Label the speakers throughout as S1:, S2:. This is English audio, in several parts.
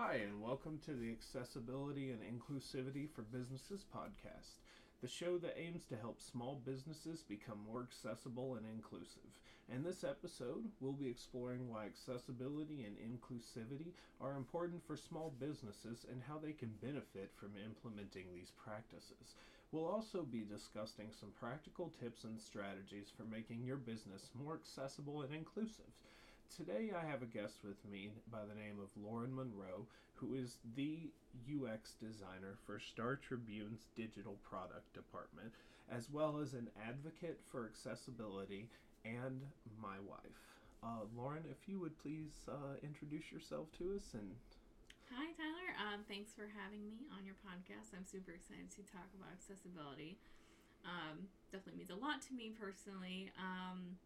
S1: Hi, and welcome to the Accessibility and Inclusivity for Businesses podcast, the show that aims to help small businesses become more accessible and inclusive. In this episode, we'll be exploring why accessibility and inclusivity are important for small businesses and how they can benefit from implementing these practices. We'll also be discussing some practical tips and strategies for making your business more accessible and inclusive. Today, I have a guest with me by the name of Lauren Monroe, who is the UX designer for Star Tribune's digital product department, as well as an advocate for accessibility and my wife. Uh, Lauren, if you would please uh, introduce yourself to us and.
S2: Hi, Tyler. Um, thanks for having me on your podcast. I'm super excited to talk about accessibility. Um, definitely means a lot to me personally. Um,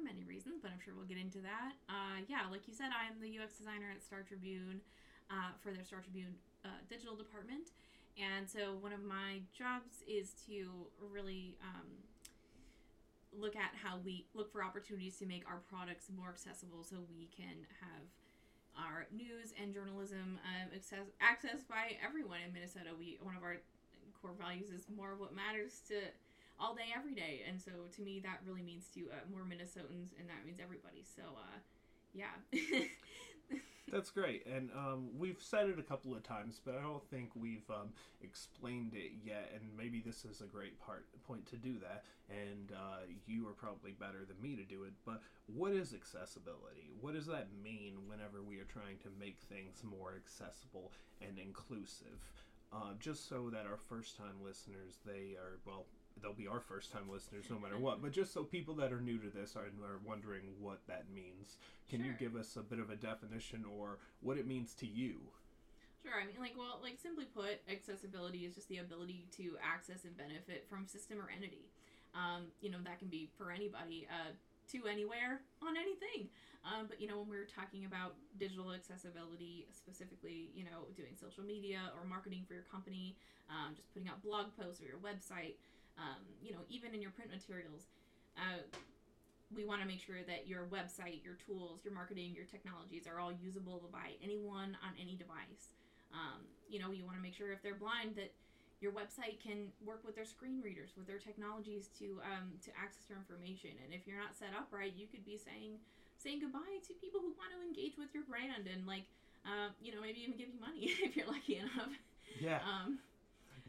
S2: for many reasons, but I'm sure we'll get into that. Uh, yeah, like you said, I'm the UX designer at Star Tribune uh, for their Star Tribune uh, digital department. And so one of my jobs is to really um, look at how we look for opportunities to make our products more accessible so we can have our news and journalism um, access, accessed by everyone in Minnesota. We one of our core values is more of what matters to all day, every day. And so to me, that really means to uh, more Minnesotans, and that means everybody. So, uh, yeah.
S1: That's great. And um, we've said it a couple of times, but I don't think we've um, explained it yet. And maybe this is a great part point to do that. And uh, you are probably better than me to do it. But what is accessibility? What does that mean whenever we are trying to make things more accessible and inclusive? Uh, just so that our first time listeners, they are, well, they'll be our first time listeners no matter what. But just so people that are new to this are, are wondering what that means, can sure. you give us a bit of a definition or what it means to you?
S2: Sure. I mean, like, well, like simply put, accessibility is just the ability to access and benefit from system or entity. Um, you know, that can be for anybody. Uh, to anywhere on anything. Um, but you know, when we are talking about digital accessibility, specifically, you know, doing social media or marketing for your company, um, just putting out blog posts or your website, um, you know, even in your print materials, uh, we want to make sure that your website, your tools, your marketing, your technologies are all usable by anyone on any device. Um, you know, you want to make sure if they're blind that your website can work with their screen readers, with their technologies to um, to access your information. And if you're not set up right, you could be saying saying goodbye to people who want to engage with your brand and like, uh, you know, maybe even give you money if you're lucky enough.
S1: Yeah.
S2: Um,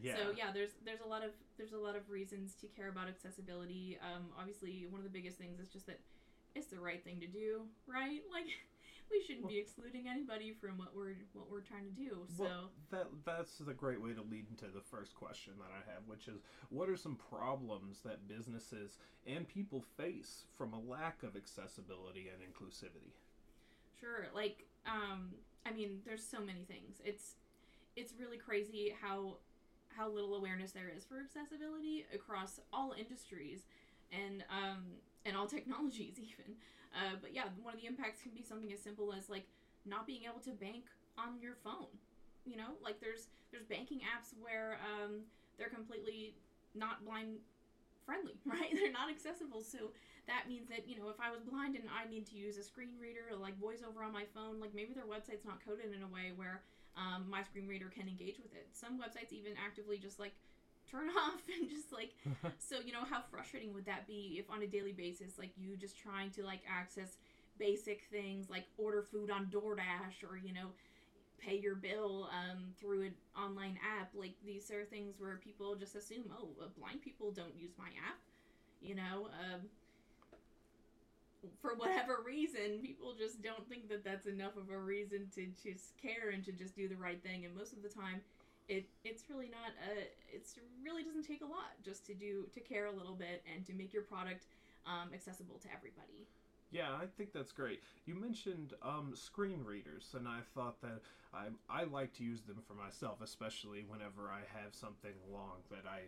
S2: yeah. So yeah, there's there's a lot of there's a lot of reasons to care about accessibility. Um, obviously, one of the biggest things is just that it's the right thing to do, right? Like we shouldn't well, be excluding anybody from what we're what we're trying to do. So well,
S1: that that's the great way to lead into the first question that I have, which is what are some problems that businesses and people face from a lack of accessibility and inclusivity?
S2: Sure, like um, I mean, there's so many things. It's it's really crazy how how little awareness there is for accessibility across all industries and um, and all technologies even. Uh, but yeah, one of the impacts can be something as simple as like not being able to bank on your phone. You know, like there's there's banking apps where um, they're completely not blind friendly, right? They're not accessible. So that means that, you know, if I was blind and I need to use a screen reader or like voiceover on my phone, like maybe their website's not coded in a way where um, my screen reader can engage with it. Some websites even actively just like turn off and just like so you know how frustrating would that be if on a daily basis like you just trying to like access basic things like order food on DoorDash or you know pay your bill um, through an online app like these are things where people just assume oh blind people don't use my app you know um, for whatever reason, people just don't think that that's enough of a reason to just care and to just do the right thing. And most of the time, it it's really not a it's really doesn't take a lot just to do to care a little bit and to make your product um, accessible to everybody.
S1: Yeah, I think that's great. You mentioned um, screen readers, and I thought that I I like to use them for myself, especially whenever I have something long that I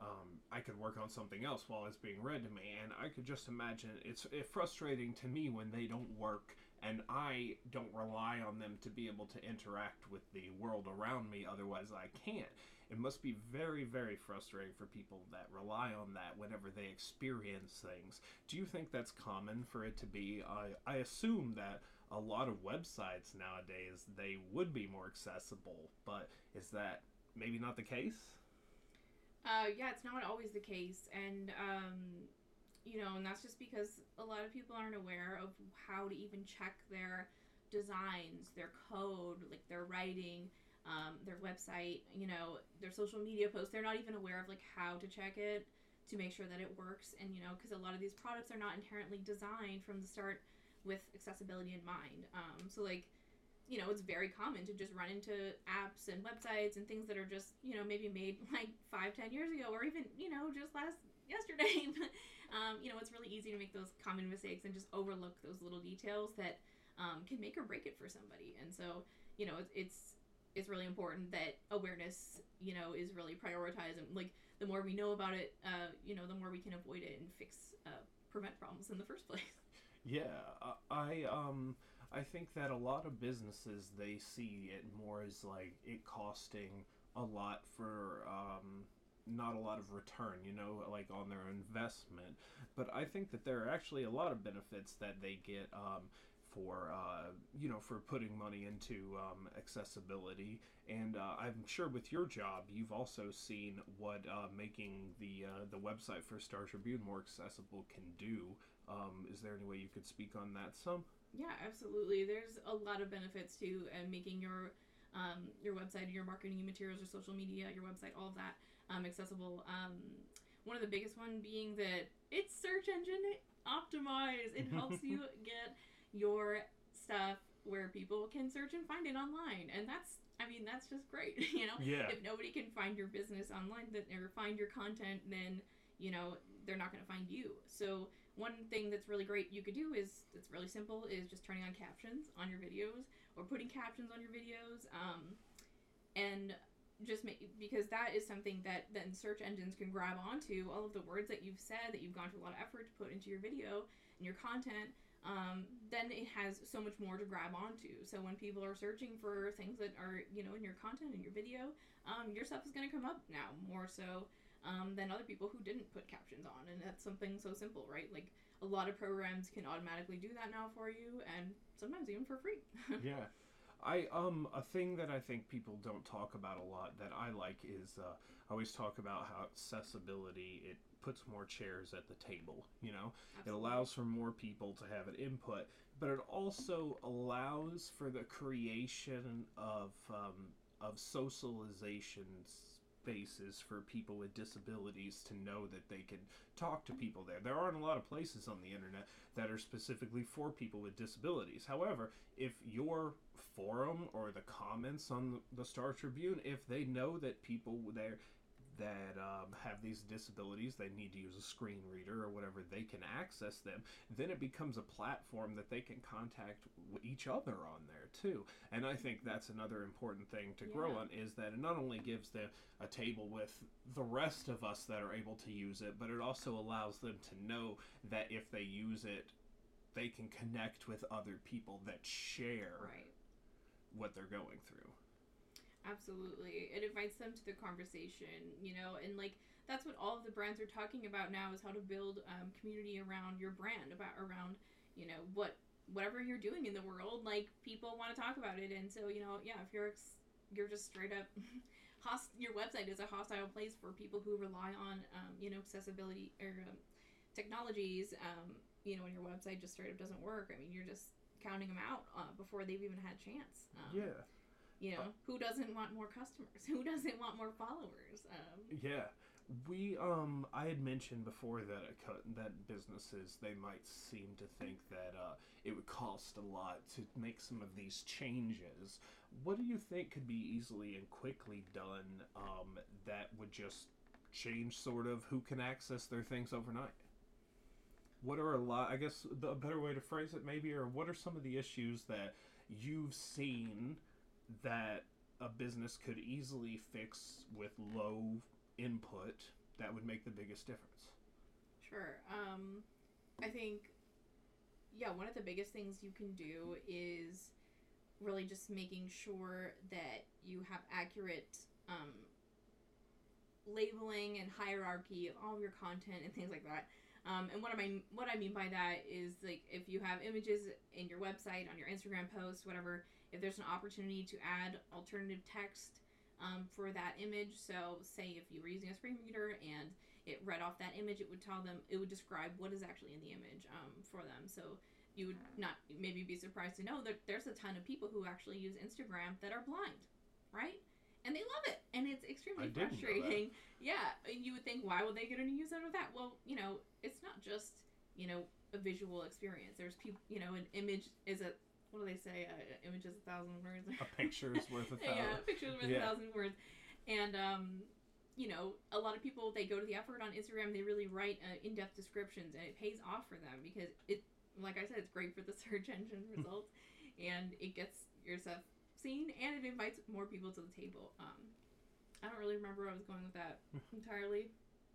S1: um, I could work on something else while it's being read to me, and I could just imagine it's, it's frustrating to me when they don't work and I don't rely on them to be able to interact with the world around me, otherwise, I can't. It must be very, very frustrating for people that rely on that whenever they experience things. Do you think that's common for it to be? I, I assume that a lot of websites nowadays they would be more accessible, but is that maybe not the case?
S2: Uh, yeah, it's not always the case, and um, you know, and that's just because a lot of people aren't aware of how to even check their designs, their code, like their writing, um, their website, you know, their social media posts. They're not even aware of like how to check it to make sure that it works, and you know, because a lot of these products are not inherently designed from the start with accessibility in mind. Um, so like you know, it's very common to just run into apps and websites and things that are just, you know, maybe made like five, ten years ago, or even, you know, just last yesterday. um, you know, it's really easy to make those common mistakes and just overlook those little details that um, can make or break it for somebody. And so, you know, it's, it's it's really important that awareness, you know, is really prioritized. And like the more we know about it, uh, you know, the more we can avoid it and fix, uh, prevent problems in the first place.
S1: Yeah, I um I think that a lot of businesses they see it more as like it costing a lot for um, not a lot of return, you know, like on their investment. But I think that there are actually a lot of benefits that they get um, for uh, you know for putting money into um, accessibility. And uh, I'm sure with your job, you've also seen what uh, making the uh, the website for Star Tribune more accessible can do. Um, is there any way you could speak on that some?
S2: Yeah, absolutely. There's a lot of benefits to uh, making your um, your website, your marketing materials, your social media, your website, all of that um, accessible. Um, one of the biggest one being that it's search engine optimized. It helps you get your stuff where people can search and find it online, and that's I mean that's just great. you know,
S1: yeah.
S2: if nobody can find your business online, that or find your content, then you know they're not going to find you. So one thing that's really great you could do is it's really simple is just turning on captions on your videos or putting captions on your videos um, and just make because that is something that then search engines can grab onto all of the words that you've said that you've gone to a lot of effort to put into your video and your content um, then it has so much more to grab onto. So when people are searching for things that are you know in your content in your video um, your stuff is going to come up now more so um, than other people who didn't put captions on. And that's something so simple, right? Like a lot of programs can automatically do that now for you, and sometimes even for free.
S1: yeah. I um a thing that I think people don't talk about a lot that I like is uh, I always talk about how accessibility it puts more chairs at the table. You know, Absolutely. it allows for more people to have an input, but it also allows for the creation of um, of socializations spaces for people with disabilities to know that they can talk to people there. There aren't a lot of places on the internet that are specifically for people with disabilities. However, if your forum or the comments on the Star Tribune, if they know that people there that um, have these disabilities, they need to use a screen reader or whatever, they can access them, then it becomes a platform that they can contact each other on there too. And I think that's another important thing to yeah. grow on is that it not only gives them a table with the rest of us that are able to use it, but it also allows them to know that if they use it, they can connect with other people that share
S2: right.
S1: what they're going through.
S2: Absolutely. It invites them to the conversation, you know, and like that's what all of the brands are talking about now is how to build um, community around your brand, about around, you know, what whatever you're doing in the world, like people want to talk about it. And so, you know, yeah, if you're ex- you're just straight up host your website is a hostile place for people who rely on um, you know accessibility or um, technologies um, you know when your website just straight up doesn't work i mean you're just counting them out uh, before they've even had a chance
S1: um, yeah
S2: you know, who doesn't want more customers? Who doesn't want more followers? Um,
S1: yeah, we um I had mentioned before that that businesses they might seem to think that uh, it would cost a lot to make some of these changes. What do you think could be easily and quickly done um, that would just change sort of who can access their things overnight? What are a lot? I guess the better way to phrase it maybe, or what are some of the issues that you've seen that a business could easily fix with low input that would make the biggest difference?
S2: Sure. Um, I think, yeah, one of the biggest things you can do is really just making sure that you have accurate um, labeling and hierarchy of all of your content and things like that. Um, and what I mean, what I mean by that is like if you have images in your website, on your Instagram post, whatever, if there's an opportunity to add alternative text um, for that image. So, say if you were using a screen reader and it read off that image, it would tell them, it would describe what is actually in the image um, for them. So you would not maybe be surprised to know that there's a ton of people who actually use Instagram that are blind, right? And they love it, and it's extremely frustrating. Yeah, you would think, why would they get any use out of that? Well, you know, it's not just you know a visual experience. There's people, you know, an image is a what do they say? Uh, an image is a thousand words.
S1: A picture is worth a thousand.
S2: yeah, a picture is worth
S1: Yeah.
S2: a thousand words. And um, you know, a lot of people they go to the effort on Instagram. They really write uh, in-depth descriptions, and it pays off for them because it, like I said, it's great for the search engine results, and it gets your seen, and it invites more people to the table. Um, I don't really remember where I was going with that entirely.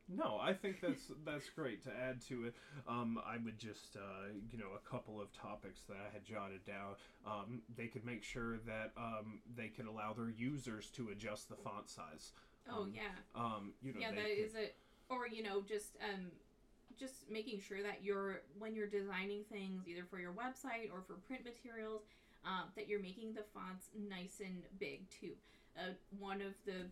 S1: No, I think that's that's great to add to it. Um, I would just, uh, you know, a couple of topics that I had jotted down. Um, they could make sure that um, they could allow their users to adjust the font size.
S2: Oh
S1: Um,
S2: yeah.
S1: Um, you know,
S2: yeah that
S1: could-
S2: is it or you know just um just making sure that you're when you're designing things either for your website or for print materials um, that you're making the fonts nice and big too. Uh, one of the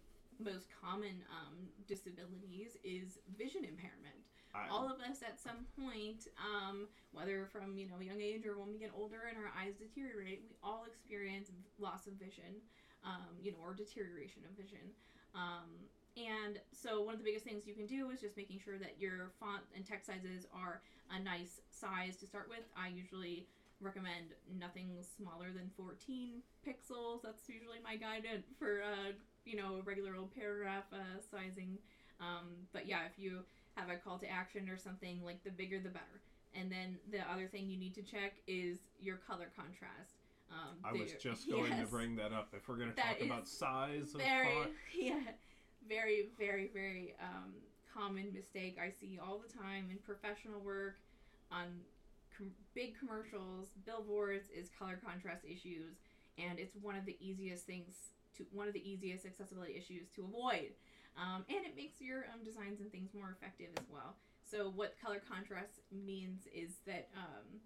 S2: most common um, disabilities is vision impairment.
S1: I-
S2: all of us at some point um, whether from you know a young age or when we get older and our eyes deteriorate we all experience loss of vision um, you know or deterioration of vision. Um, and so one of the biggest things you can do is just making sure that your font and text sizes are a nice size to start with. I usually recommend nothing smaller than 14 pixels. That's usually my guidance for uh, you know a regular old paragraph uh, sizing. Um, but yeah if you have a call to action or something like the bigger the better. And then the other thing you need to check is your color contrast. Um,
S1: I was just going
S2: yes.
S1: to bring that up. If we're going to talk about size of
S2: very
S1: font,
S2: yeah very very very um, common mistake i see all the time in professional work on com- big commercials billboards is color contrast issues and it's one of the easiest things to one of the easiest accessibility issues to avoid. Um, and it makes your um, designs and things more effective as well. So what color contrast means is that um,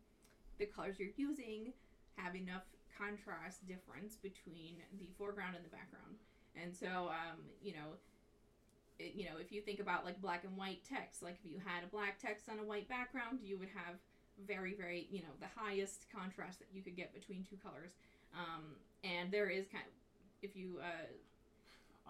S2: the colors you're using have enough contrast difference between the foreground and the background. And so, um, you know, it, you know, if you think about like black and white text, like if you had a black text on a white background, you would have very, very, you know, the highest contrast that you could get between two colors. Um, and there is kind of, if you, uh,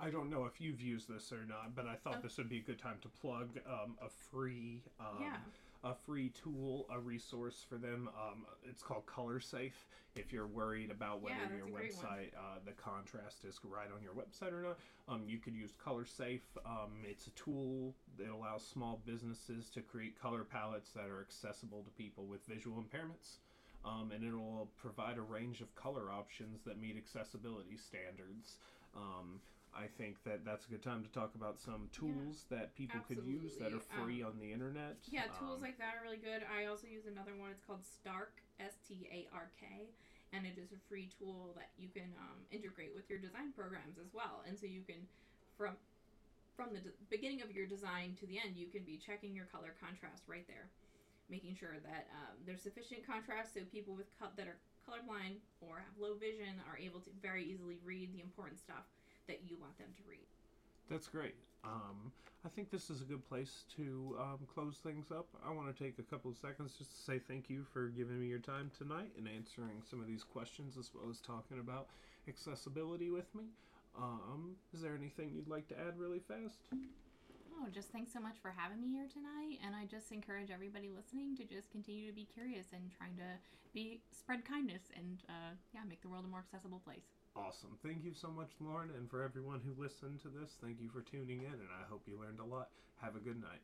S1: I don't know if you've used this or not, but I thought
S2: Oh.
S1: this would be a good time to plug um, a free um,
S2: yeah,
S1: a free tool, a resource for them. Um, it's called Color Safe. If you're worried about whether
S2: Yeah,
S1: your
S2: a great one.
S1: website, uh, the contrast is right on your website or not, um, you could use Color Safe. Um, it's a tool that allows small businesses to create color palettes that are accessible to people with visual impairments. Um, and it'll provide a range of color options that meet accessibility standards. Um, I think that that's a good time to talk about some tools that people could use that are
S2: Absolutely.
S1: free on the internet.
S2: yeah, tools
S1: Um,
S2: like that are really good. I also use another one. It's called Stark, S T A R K, and it is a free tool that you can um, integrate with your design programs as well. And so you can, from from the de- beginning of your design to the end, you can be checking your color contrast right there, making sure that um, there's sufficient contrast so people with co- that are colorblind or have low vision are able to very easily read the important stuff that you want them to read.
S1: That's great. Um, I think this is a good place to um, close things up. I want to take a couple of seconds just to say thank you for giving me your time tonight and answering some of these questions as well as talking about accessibility with me. Um, is there anything you'd like to add really fast?
S3: Oh, just thanks so much for having me here tonight. And I just encourage everybody listening to just continue to be curious and trying to be spread kindness and uh, yeah, make the world a more accessible place.
S1: Awesome. Thank you so much, Lauren. And for everyone who listened to this, thank you for tuning in, and I hope you learned a lot. Have a good night.